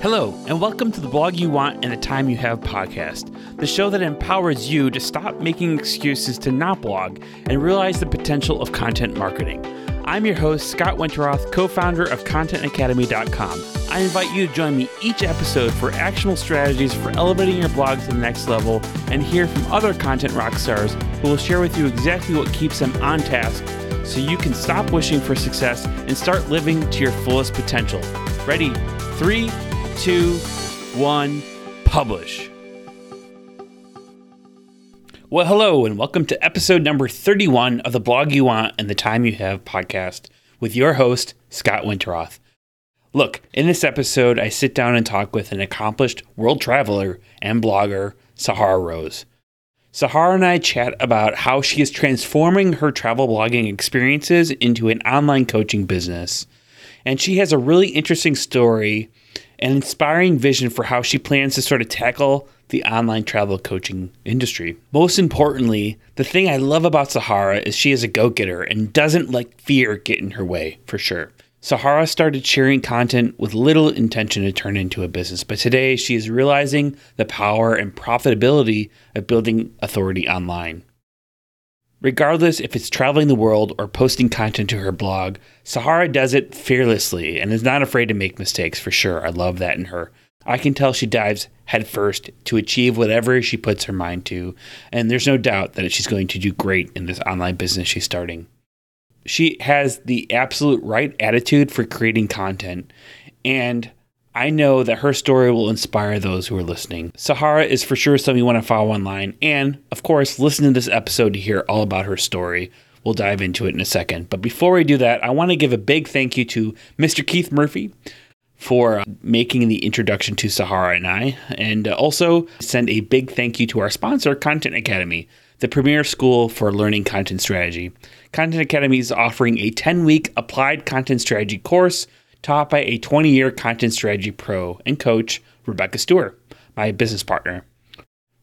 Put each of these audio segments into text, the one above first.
Hello, and welcome to the Blog You Want and the Time You Have podcast, the show that empowers you to stop making excuses to not blog and realize the potential of content marketing. I'm your host, Scott Winteroth, co founder of ContentAcademy.com. I invite you to join me each episode for actionable strategies for elevating your blog to the next level and hear from other content rock stars who will share with you exactly what keeps them on task so you can stop wishing for success and start living to your fullest potential. Ready? Three, two, one, publish. Well, hello, and welcome to episode number 31 of the Blog You Want and the Time You Have podcast with your host, Scott Winteroth. Look, in this episode, I sit down and talk with an accomplished world traveler and blogger, Sahara Rose. Sahara and I chat about how she is transforming her travel blogging experiences into an online coaching business. And she has a really interesting story an inspiring vision for how she plans to sort of tackle the online travel coaching industry. Most importantly, the thing I love about Sahara is she is a go getter and doesn't let fear get in her way, for sure. Sahara started sharing content with little intention to turn into a business, but today she is realizing the power and profitability of building authority online. Regardless if it's traveling the world or posting content to her blog, Sahara does it fearlessly and is not afraid to make mistakes for sure. I love that in her. I can tell she dives headfirst to achieve whatever she puts her mind to, and there's no doubt that she's going to do great in this online business she's starting. She has the absolute right attitude for creating content, and I know that her story will inspire those who are listening. Sahara is for sure someone you want to follow online, and of course, listen to this episode to hear all about her story. We'll dive into it in a second. But before we do that, I want to give a big thank you to Mr. Keith Murphy for making the introduction to Sahara and I, and also send a big thank you to our sponsor, Content Academy, the premier school for learning content strategy. Content Academy is offering a 10 week applied content strategy course taught by a 20 year content strategy pro and coach, Rebecca Stewart, my business partner.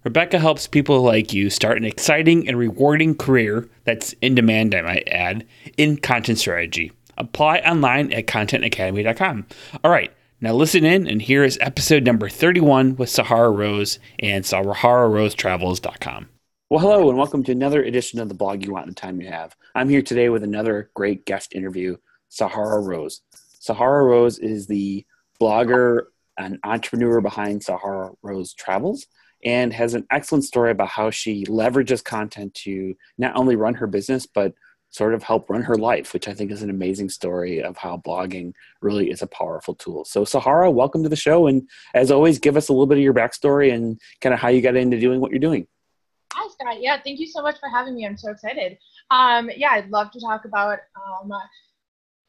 Rebecca helps people like you start an exciting and rewarding career that's in demand, I might add, in content strategy. Apply online at contentacademy.com. All right, now listen in, and here is episode number 31 with Sahara Rose and SaharaRoseTravels.com. Well, hello, and welcome to another edition of the blog you want and the time you have. I'm here today with another great guest interview, Sahara Rose. Sahara Rose is the blogger and entrepreneur behind Sahara Rose Travels and has an excellent story about how she leverages content to not only run her business, but sort of help run her life, which I think is an amazing story of how blogging really is a powerful tool. So, Sahara, welcome to the show. And as always, give us a little bit of your backstory and kind of how you got into doing what you're doing. Hi, Scott. Yeah, thank you so much for having me. I'm so excited. Um, yeah, I'd love to talk about um,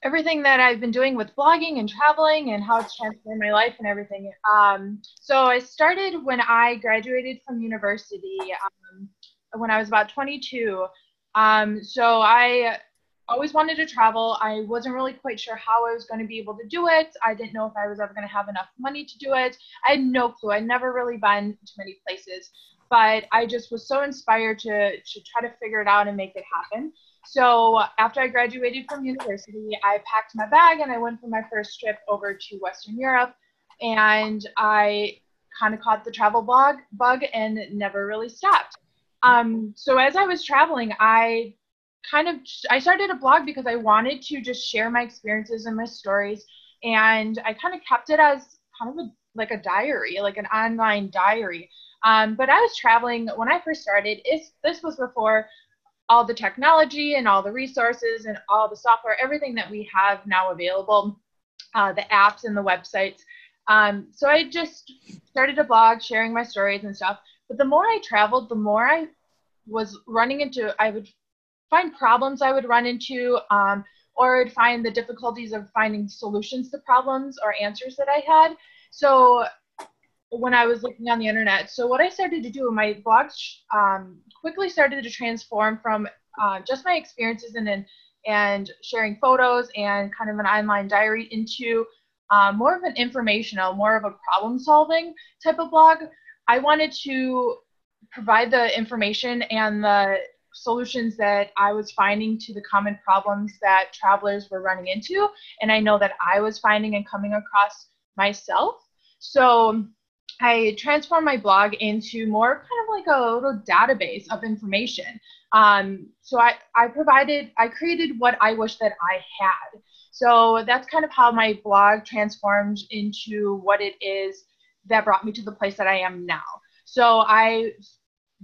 everything that I've been doing with blogging and traveling and how it's transformed my life and everything. Um, so I started when I graduated from university um, when I was about 22. Um, so I always wanted to travel. I wasn't really quite sure how I was going to be able to do it. I didn't know if I was ever going to have enough money to do it. I had no clue. I'd never really been to many places, but I just was so inspired to, to try to figure it out and make it happen. So after I graduated from university, I packed my bag and I went for my first trip over to Western Europe. And I kind of caught the travel blog bug and never really stopped. Um, so as I was traveling, I kind of I started a blog because I wanted to just share my experiences and my stories, and I kind of kept it as kind of a like a diary, like an online diary. Um, but I was traveling when I first started. It's, this was before all the technology and all the resources and all the software, everything that we have now available, uh, the apps and the websites. Um, so I just started a blog sharing my stories and stuff. But the more I traveled, the more I was running into, I would find problems I would run into, um, or I'd find the difficulties of finding solutions to problems or answers that I had. So when I was looking on the internet. So what I started to do, in my blog um, quickly started to transform from uh, just my experiences and and sharing photos and kind of an online diary into uh, more of an informational, more of a problem solving type of blog. I wanted to provide the information and the solutions that I was finding to the common problems that travelers were running into. And I know that I was finding and coming across myself. So I transformed my blog into more kind of like a little database of information. Um, so I, I provided, I created what I wish that I had. So that's kind of how my blog transformed into what it is that brought me to the place that I am now. So I've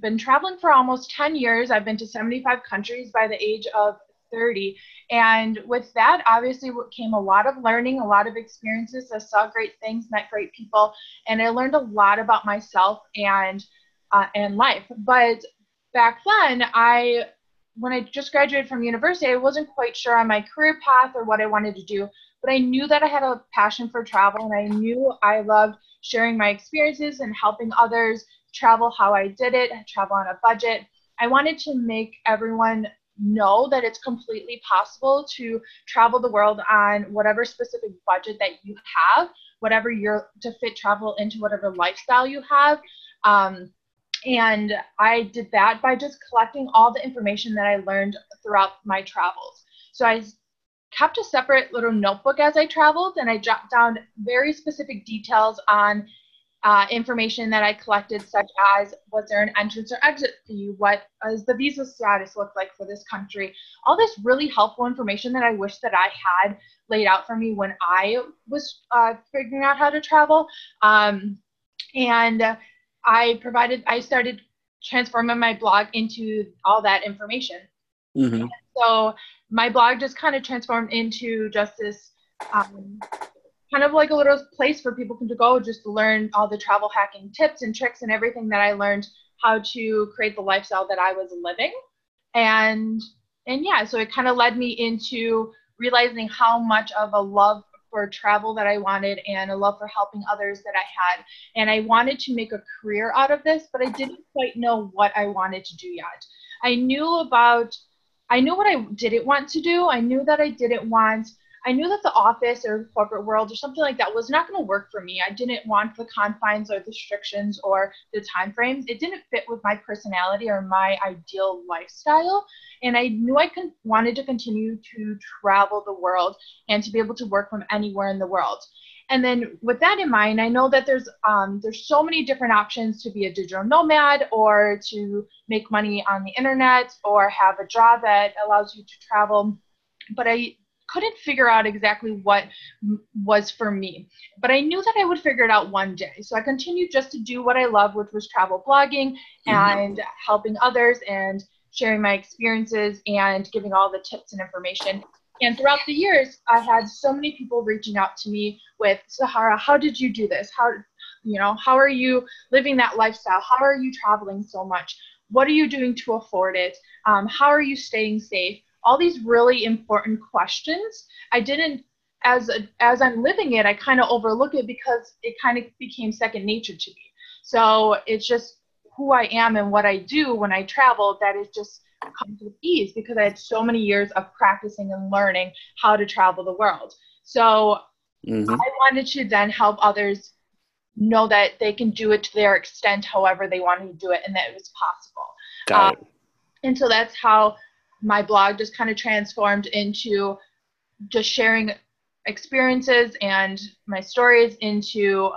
been traveling for almost 10 years. I've been to 75 countries by the age of 30. And with that, obviously, came a lot of learning, a lot of experiences. I saw great things, met great people, and I learned a lot about myself and uh, and life. But back then, I when I just graduated from university, I wasn't quite sure on my career path or what I wanted to do. But I knew that I had a passion for travel, and I knew I loved sharing my experiences and helping others travel how I did it, travel on a budget. I wanted to make everyone know that it's completely possible to travel the world on whatever specific budget that you have, whatever you're to fit travel into whatever lifestyle you have. Um, and I did that by just collecting all the information that I learned throughout my travels. So I kept a separate little notebook as I traveled and I jotted down very specific details on uh, information that I collected, such as was there an entrance or exit fee? What does the visa status look like for this country? All this really helpful information that I wish that I had laid out for me when I was uh, figuring out how to travel. Um, and I provided, I started transforming my blog into all that information. Mm-hmm. So my blog just kind of transformed into just this um, kind of like a little place for people to go just to learn all the travel hacking tips and tricks and everything that I learned how to create the lifestyle that I was living. And and yeah, so it kind of led me into realizing how much of a love for travel that I wanted and a love for helping others that I had. And I wanted to make a career out of this, but I didn't quite know what I wanted to do yet. I knew about I knew what I didn't want to do. I knew that I didn't want I knew that the office or corporate world or something like that was not going to work for me. I didn't want the confines or the restrictions or the time frames. It didn't fit with my personality or my ideal lifestyle. And I knew I con- wanted to continue to travel the world and to be able to work from anywhere in the world. And then with that in mind, I know that there's um, there's so many different options to be a digital nomad or to make money on the internet or have a job that allows you to travel. But I couldn't figure out exactly what was for me. But I knew that I would figure it out one day. So I continued just to do what I love, which was travel blogging mm-hmm. and mm-hmm. helping others and sharing my experiences and giving all the tips and information. And throughout the years, I had so many people reaching out to me with Sahara, how did you do this? How you know, how are you living that lifestyle? How are you traveling so much? What are you doing to afford it? Um, how are you staying safe? All these really important questions. I didn't as a, as I'm living it, I kind of overlook it because it kind of became second nature to me. So it's just who I am and what I do when I travel that is just comes with ease because I had so many years of practicing and learning how to travel the world. So mm-hmm. I wanted to then help others know that they can do it to their extent, however they wanted to do it, and that it was possible. Got um, it. And so that's how my blog just kind of transformed into just sharing experiences and my stories into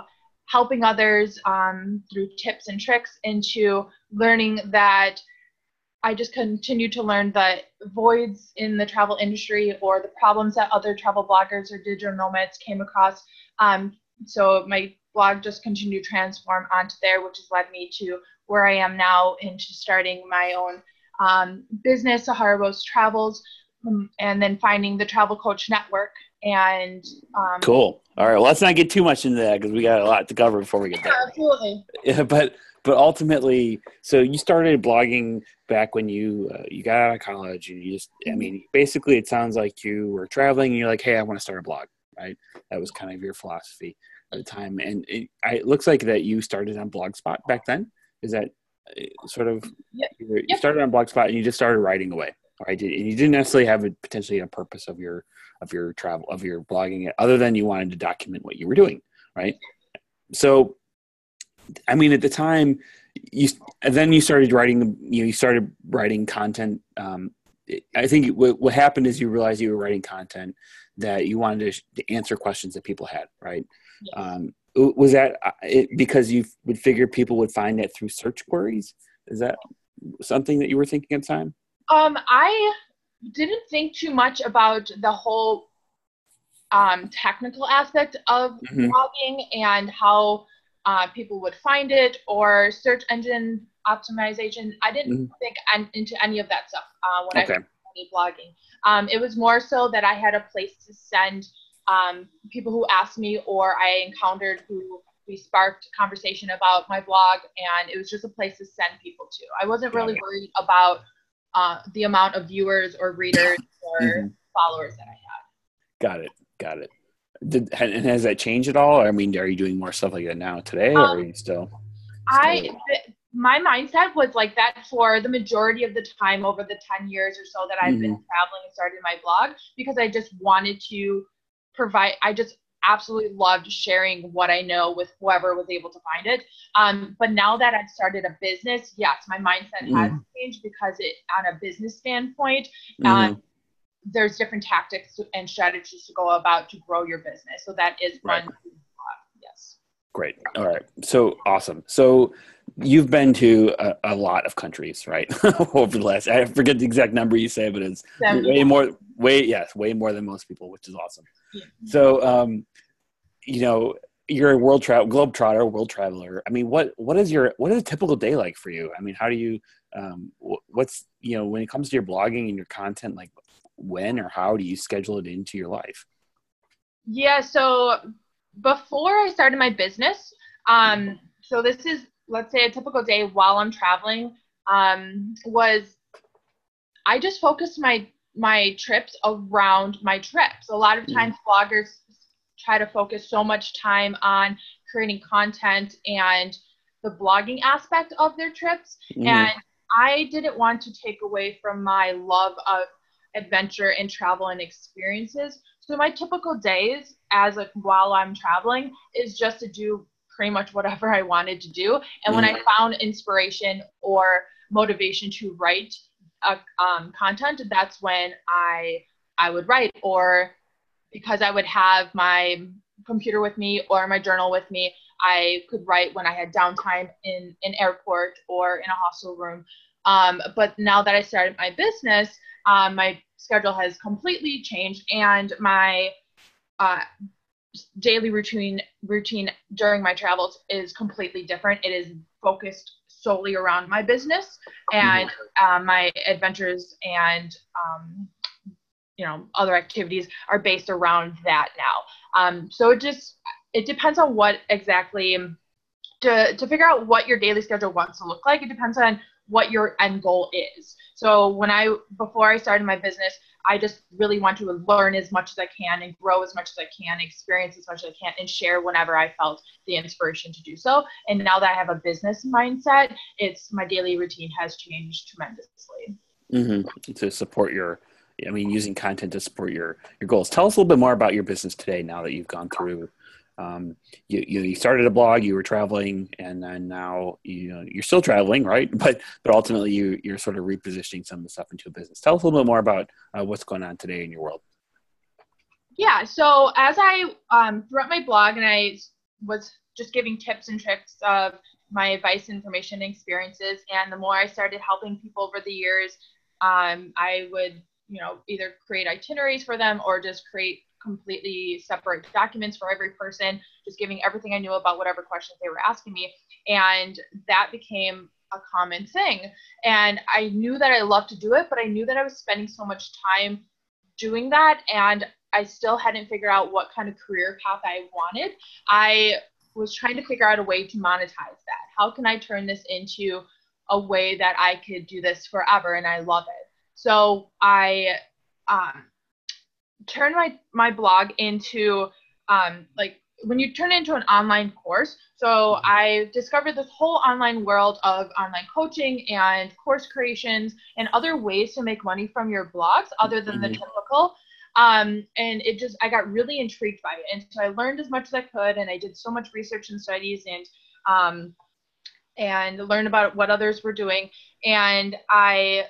helping others um, through tips and tricks into learning that I just continue to learn the voids in the travel industry or the problems that other travel bloggers or digital nomads came across. Um, so my blog just continued to transform onto there, which has led me to where I am now into starting my own um, business, Sahara Rose Travels, um, and then finding the Travel Coach Network. And um, cool. All right. Well, let's not get too much into that because we got a lot to cover before we get there. Absolutely. Yeah, but but ultimately, so you started blogging back when you uh, you got out of college, and you just I mm-hmm. mean, basically, it sounds like you were traveling, and you're like, hey, I want to start a blog, right? That was kind of your philosophy at the time, and it, it looks like that you started on Blogspot back then. Is that sort of yep. you, yep. started on blogspot and you just started writing away right and you didn't necessarily have a potentially a purpose of your of your travel of your blogging other than you wanted to document what you were doing right so i mean at the time you then you started writing you know you started writing content um, i think what, what happened is you realized you were writing content that you wanted to, to answer questions that people had right um, was that uh, it, because you would figure people would find it through search queries? Is that something that you were thinking at the time? Um, I didn't think too much about the whole um, technical aspect of mm-hmm. blogging and how uh, people would find it or search engine optimization. I didn't mm-hmm. think an, into any of that stuff uh, when okay. I was blogging. Um, it was more so that I had a place to send um, people who asked me or I encountered who we sparked conversation about my blog, and it was just a place to send people to. I wasn't really worried about uh, the amount of viewers or readers or mm-hmm. followers that I had. Got it. Got it. Did, and has that changed at all? I mean, are you doing more stuff like that now today, um, or are you still? still I my mindset was like that for the majority of the time over the 10 years or so that I've mm-hmm. been traveling and started my blog because I just wanted to provide I just absolutely loved sharing what I know with whoever was able to find it. Um, but now that I've started a business, yes, my mindset mm-hmm. has changed because it on a business standpoint, mm-hmm. um, there's different tactics and strategies to go about to grow your business. So that is one. Right. yes. Great. All right. So awesome. So you've been to a, a lot of countries, right? Over the last, I forget the exact number you say, but it's way more, way yes, way more than most people, which is awesome. So, um, you know, you're a world travel globe trotter, world traveler. I mean, what what is your what is a typical day like for you? I mean, how do you um, what's you know when it comes to your blogging and your content, like when or how do you schedule it into your life? Yeah, so before I started my business, um, so this is let's say a typical day while I'm traveling um, was I just focused my my trips around my trips. A lot of mm-hmm. times mm. bloggers try to focus so much time on creating content and the blogging aspect of their trips mm. and I didn't want to take away from my love of adventure and travel and experiences. So my typical days as a while I'm traveling is just to do pretty much whatever I wanted to do. And when I mm. found inspiration or motivation to write uh, um, content, that's when I I would write. Or because I would have my computer with me or my journal with me, I could write when I had downtime in an airport or in a hostel room. Um, but now that I started my business, um, my schedule has completely changed, and my uh, daily routine routine during my travels is completely different. It is focused solely around my business and um, my adventures and um, you know other activities are based around that now. Um, so it just it depends on what exactly to to figure out what your daily schedule wants to look like. It depends on what your end goal is. So when I before I started my business, I just really want to learn as much as I can and grow as much as I can, experience as much as I can, and share whenever I felt the inspiration to do so. And now that I have a business mindset, it's my daily routine has changed tremendously. Mm-hmm. To support your, I mean, using content to support your your goals. Tell us a little bit more about your business today. Now that you've gone through um, you, you started a blog, you were traveling, and then now you know, you're still traveling, right? But but ultimately you you're sort of repositioning some of the stuff into a business. Tell us a little bit more about uh, what's going on today in your world. Yeah. So as I um, throughout my blog, and I was just giving tips and tricks of my advice, information, and experiences, and the more I started helping people over the years, um, I would you know either create itineraries for them or just create completely separate documents for every person, just giving everything I knew about whatever questions they were asking me. And that became a common thing. And I knew that I loved to do it, but I knew that I was spending so much time doing that. And I still hadn't figured out what kind of career path I wanted. I was trying to figure out a way to monetize that. How can I turn this into a way that I could do this forever? And I love it. So I um, turn my my blog into um, like when you turn it into an online course. So. I discovered this whole online world of online coaching and course creations and other ways to make money from your blogs other than the mm-hmm. typical. Um, and it just I got really intrigued by it, and so I learned as much as I could, and I did so much research and studies and um, and learned about what others were doing, and I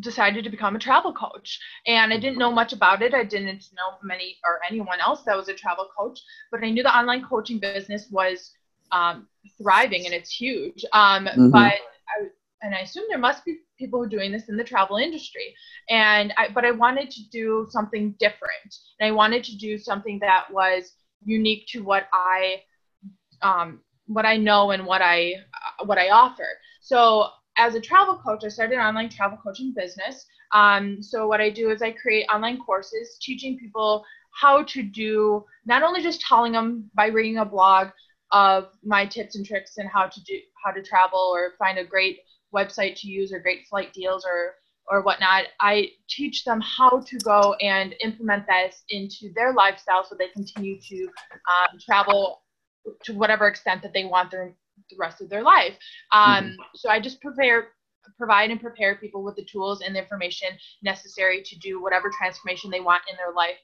decided to become a travel coach. And i didn't know much about it. I didn't know many or anyone else that was a travel coach but i knew the online coaching business was um, thriving and it's huge. Um, mm-hmm. but I, and i assume there must be people who are doing this in the travel industry. And I, but i wanted to do something different. And i wanted to do something that was unique to what i um, what i know and what i what i offer. So as a travel coach, I started an online travel coaching business. Um, so what I do is I create online courses teaching people how to do not only just telling them by reading a blog of my tips and tricks and how to do how to travel or find a great website to use or great flight deals or or whatnot. I teach them how to go and implement this into their lifestyle so they continue to um, travel to whatever extent that they want their the rest of their life. Um, mm-hmm. So I just prepare, provide and prepare people with the tools and the information necessary to do whatever transformation they want in their life.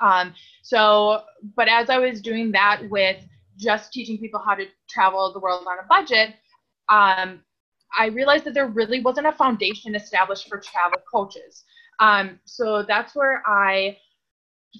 Um, so, but as I was doing that with just teaching people how to travel the world on a budget, um, I realized that there really wasn't a foundation established for travel coaches. Um, so that's where I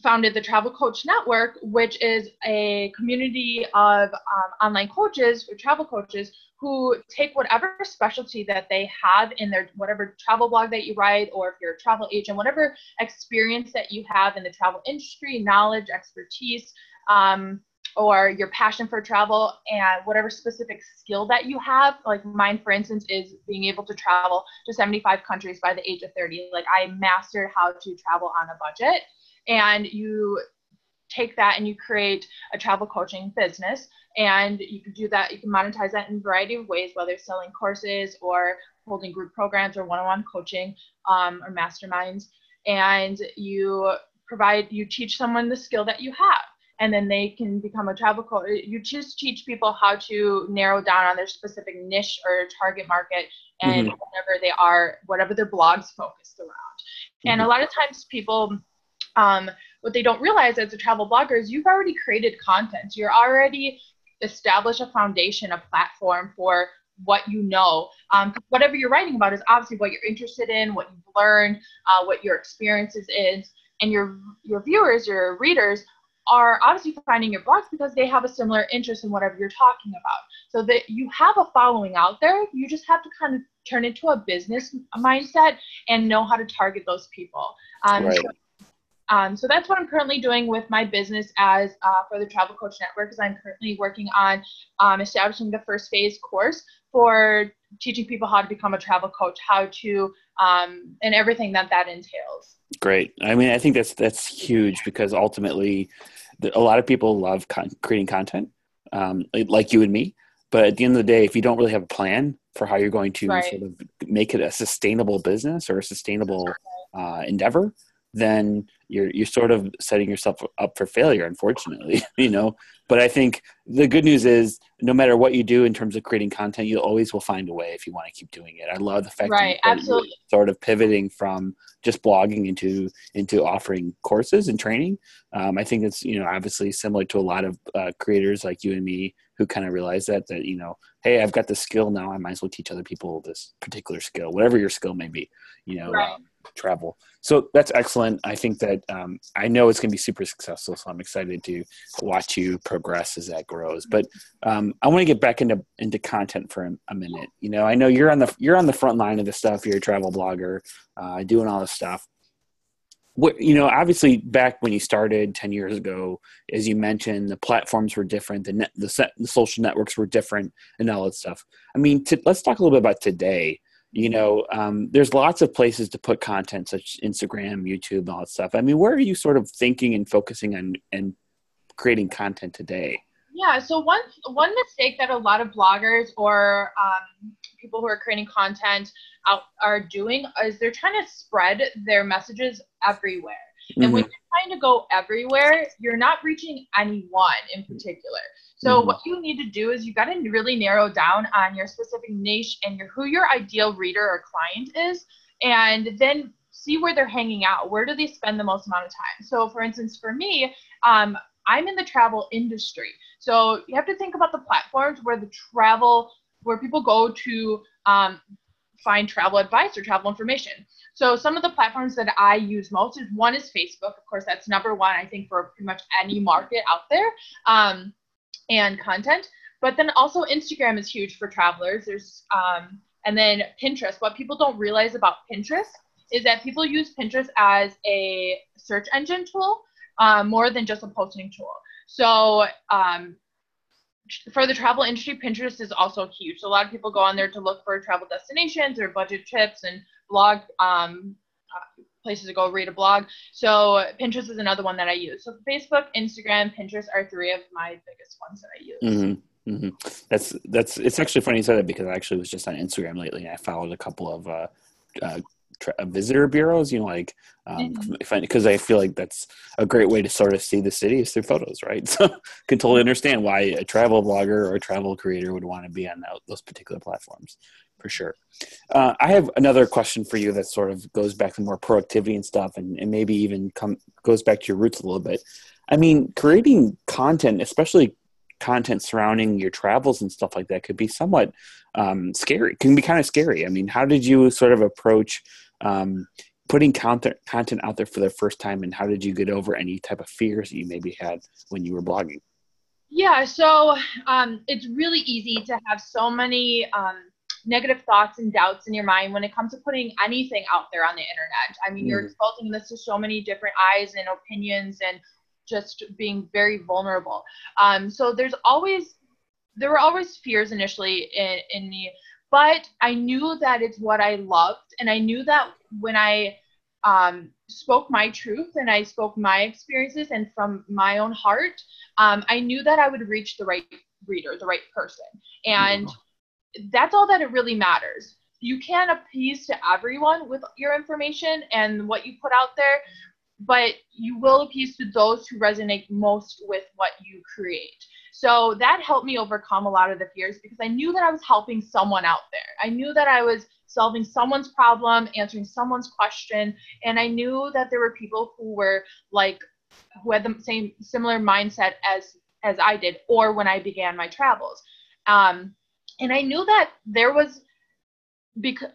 founded the Travel Coach Network, which is a community of um, online coaches or travel coaches who take whatever specialty that they have in their whatever travel blog that you write, or if you're a travel agent, whatever experience that you have in the travel industry, knowledge, expertise, um, or your passion for travel, and whatever specific skill that you have. Like mine, for instance, is being able to travel to 75 countries by the age of 30. Like I mastered how to travel on a budget and you take that and you create a travel coaching business and you can do that you can monetize that in a variety of ways whether selling courses or holding group programs or one-on-one coaching um, or masterminds and you provide you teach someone the skill that you have and then they can become a travel coach you just teach people how to narrow down on their specific niche or target market and mm-hmm. whatever they are whatever their blogs focused around mm-hmm. and a lot of times people um, what they don't realize as a travel blogger is you've already created content. You're already established a foundation, a platform for what you know. Um, whatever you're writing about is obviously what you're interested in, what you've learned, uh, what your experiences is, and your your viewers, your readers are obviously finding your blogs because they have a similar interest in whatever you're talking about. So that you have a following out there, you just have to kind of turn into a business mindset and know how to target those people. Um, right. so um, so that's what I'm currently doing with my business as uh, for the Travel Coach Network. Is I'm currently working on um, establishing the first phase course for teaching people how to become a travel coach, how to, um, and everything that that entails. Great. I mean, I think that's that's huge because ultimately, a lot of people love con- creating content, um, like you and me. But at the end of the day, if you don't really have a plan for how you're going to right. sort of make it a sustainable business or a sustainable uh, endeavor, then you're you're sort of setting yourself up for failure unfortunately you know but i think the good news is no matter what you do in terms of creating content you always will find a way if you want to keep doing it i love the fact right, that absolutely. you're sort of pivoting from just blogging into into offering courses and training um, i think it's you know obviously similar to a lot of uh, creators like you and me who kind of realize that that you know hey i've got the skill now i might as well teach other people this particular skill whatever your skill may be you know right. um, travel. So that's excellent. I think that um, I know it's going to be super successful. So I'm excited to watch you progress as that grows. But um, I want to get back into into content for a, minute. You know, I know you're on the you're on the front line of this stuff. You're a travel blogger, uh, doing all this stuff. What you know, obviously, back when you started ten years ago, as you mentioned, the platforms were different. The net, the, set, the social networks were different, and all that stuff. I mean, to, let's talk a little bit about today you know um, there's lots of places to put content such instagram youtube all that stuff. I mean where are you sort of thinking and focusing on and creating content today? Yeah so one one mistake that a lot of bloggers or um, people who are creating content out are doing is they're trying to spread their messages everywhere. And mm-hmm. when you're trying to go everywhere you're not reaching anyone in particular so mm-hmm. what you need to do is you got to really narrow down on your specific niche and your who your ideal reader or client is, and then see where they're hanging out. Where do they spend the most amount of time? So for instance, for me, um, I'm in the travel industry. So you have to think about the platforms where the travel, where people go to um, find travel advice or travel information. So some of the platforms that I use most is one is Facebook. Of course, that's number one, I think, for pretty much any market out there um, and content. But then also Instagram is huge for travelers. There's um, and then Pinterest. What people don't realize about Pinterest is that people use Pinterest as a search engine tool uh, more than just a posting tool. So um, for the travel industry, Pinterest is also huge. So a lot of people go on there to look for travel destinations or budget trips and blog um, uh, places to go read a blog. So Pinterest is another one that I use. So Facebook, Instagram, Pinterest are three of my biggest ones that I use. Mm-hmm. Mm-hmm. That's that's it's actually funny you said that because I actually was just on Instagram lately and I followed a couple of uh, uh, tra- uh, visitor bureaus. You know, like because um, mm-hmm. I feel like that's a great way to sort of see the city is through photos, right? So can totally understand why a travel blogger or a travel creator would want to be on that, those particular platforms for sure. Uh, I have another question for you that sort of goes back to more productivity and stuff, and, and maybe even come goes back to your roots a little bit. I mean, creating content, especially content surrounding your travels and stuff like that could be somewhat um, scary can be kind of scary i mean how did you sort of approach um, putting content content out there for the first time and how did you get over any type of fears that you maybe had when you were blogging yeah so um, it's really easy to have so many um, negative thoughts and doubts in your mind when it comes to putting anything out there on the internet i mean mm. you're exposing this to so many different eyes and opinions and just being very vulnerable. Um, so there's always there were always fears initially in, in me, but I knew that it's what I loved, and I knew that when I um, spoke my truth and I spoke my experiences and from my own heart, um, I knew that I would reach the right reader, the right person, and mm-hmm. that's all that it really matters. You can't appease to everyone with your information and what you put out there, but you will appease to those who resonate most with what you create. So that helped me overcome a lot of the fears because I knew that I was helping someone out there. I knew that I was solving someone's problem, answering someone's question, and I knew that there were people who were like who had the same similar mindset as as I did or when I began my travels. Um, and I knew that there was because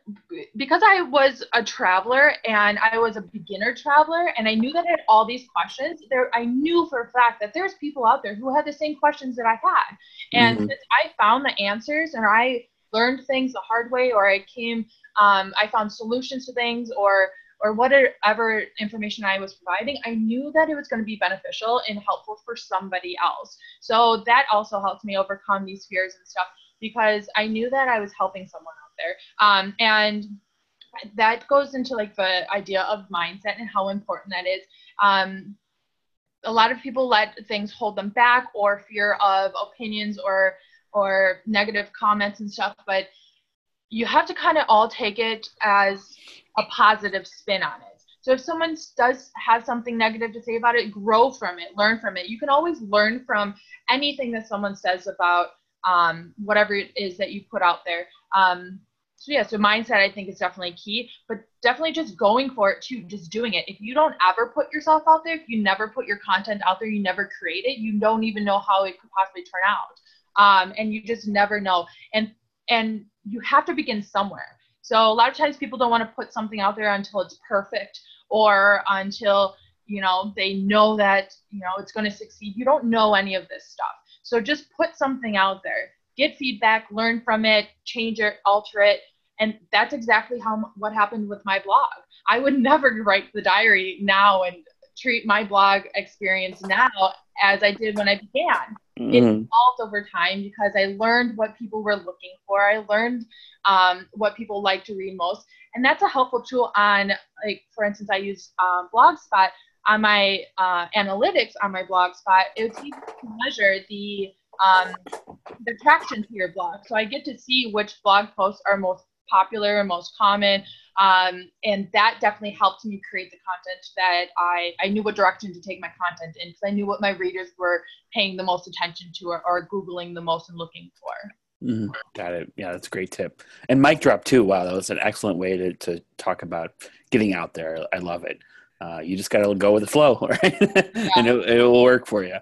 because I was a traveler and I was a beginner traveler and I knew that I had all these questions there I knew for a fact that there's people out there who had the same questions that I had and mm-hmm. since I found the answers and I learned things the hard way or I came um, I found solutions to things or or whatever information I was providing, I knew that it was going to be beneficial and helpful for somebody else. So that also helped me overcome these fears and stuff because I knew that I was helping someone there. Um, and that goes into like the idea of mindset and how important that is. Um, a lot of people let things hold them back or fear of opinions or or negative comments and stuff, but you have to kind of all take it as a positive spin on it. So if someone does have something negative to say about it, grow from it, learn from it. You can always learn from anything that someone says about um, whatever it is that you put out there. Um, so yeah, so mindset I think is definitely key, but definitely just going for it too, just doing it. If you don't ever put yourself out there, if you never put your content out there, you never create it, you don't even know how it could possibly turn out. Um, and you just never know. And and you have to begin somewhere. So a lot of times people don't want to put something out there until it's perfect or until you know they know that you know it's going to succeed. You don't know any of this stuff. So just put something out there get feedback, learn from it, change it, alter it. And that's exactly how what happened with my blog. I would never write the diary now and treat my blog experience now as I did when I began. Mm-hmm. It evolved over time because I learned what people were looking for. I learned um, what people like to read most, and that's a helpful tool on, like, for instance, I use um, Blogspot on my uh, analytics on my Blogspot. It's easy to measure the um, the traction to your blog. So I get to see which blog posts are most popular and most common. Um, and that definitely helped me create the content that I, I knew what direction to take my content in because I knew what my readers were paying the most attention to or, or Googling the most and looking for. Mm-hmm. Got it. Yeah, that's a great tip. And mic drop too. Wow, that was an excellent way to, to talk about getting out there. I love it. Uh, you just got to go with the flow, right? Yeah. and it, it will work for you.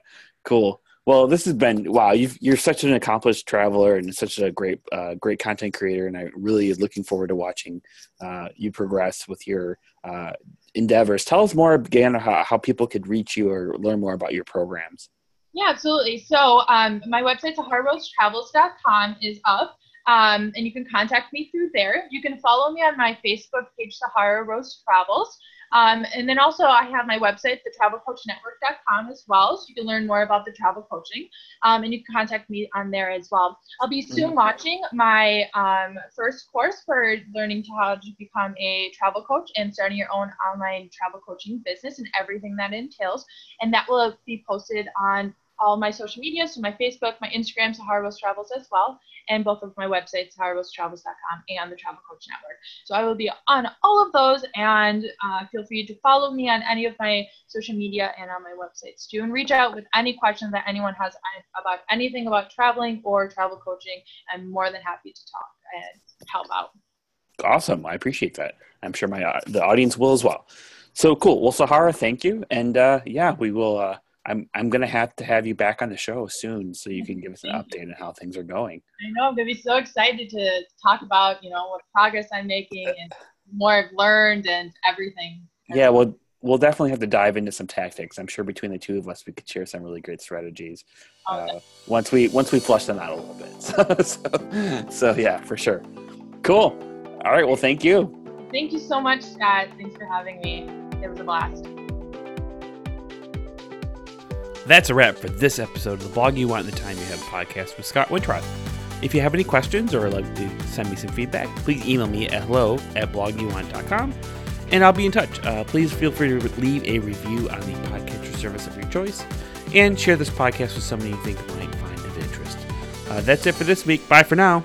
Cool. Well, this has been wow. you are such an accomplished traveler and such a great, uh, great content creator, and I really looking forward to watching uh, you progress with your uh, endeavors. Tell us more again how, how people could reach you or learn more about your programs. Yeah, absolutely. So um, my website, sahararosestravels.com, is up. Um, and you can contact me through there. You can follow me on my Facebook page, Sahara Rose Travels. Um, and then also I have my website, thetravelcoachnetwork.com as well. So you can learn more about the travel coaching. Um, and you can contact me on there as well. I'll be soon mm-hmm. launching my um, first course for learning how to become a travel coach and starting your own online travel coaching business and everything that entails. And that will be posted on all my social media, so my Facebook, my Instagram, Sahara Rose Travels as well, and both of my websites, sahararosestravels.com and the Travel Coach Network. So I will be on all of those, and uh, feel free to follow me on any of my social media and on my websites too, and reach out with any questions that anyone has about anything about traveling or travel coaching. I'm more than happy to talk and help out. Awesome, I appreciate that. I'm sure my uh, the audience will as well. So cool. Well, Sahara, thank you, and uh, yeah, we will uh, I'm I'm gonna have to have you back on the show soon so you can give us an update on how things are going. I know I'm gonna be so excited to talk about you know what progress I'm making and more I've learned and everything. Yeah, well, we'll definitely have to dive into some tactics. I'm sure between the two of us, we could share some really great strategies oh, uh, once we once we flush them out a little bit. so, so, so yeah, for sure. Cool. All right. Well, thank you. Thank you so much, Scott. Thanks for having me. It was a blast. That's a wrap for this episode of the Blog You Want in the Time You Have podcast with Scott Wintroth. If you have any questions or would like to send me some feedback, please email me at hello at blogyouwant.com and I'll be in touch. Uh, please feel free to leave a review on the podcatcher service of your choice and share this podcast with someone you think might find of interest. Uh, that's it for this week. Bye for now.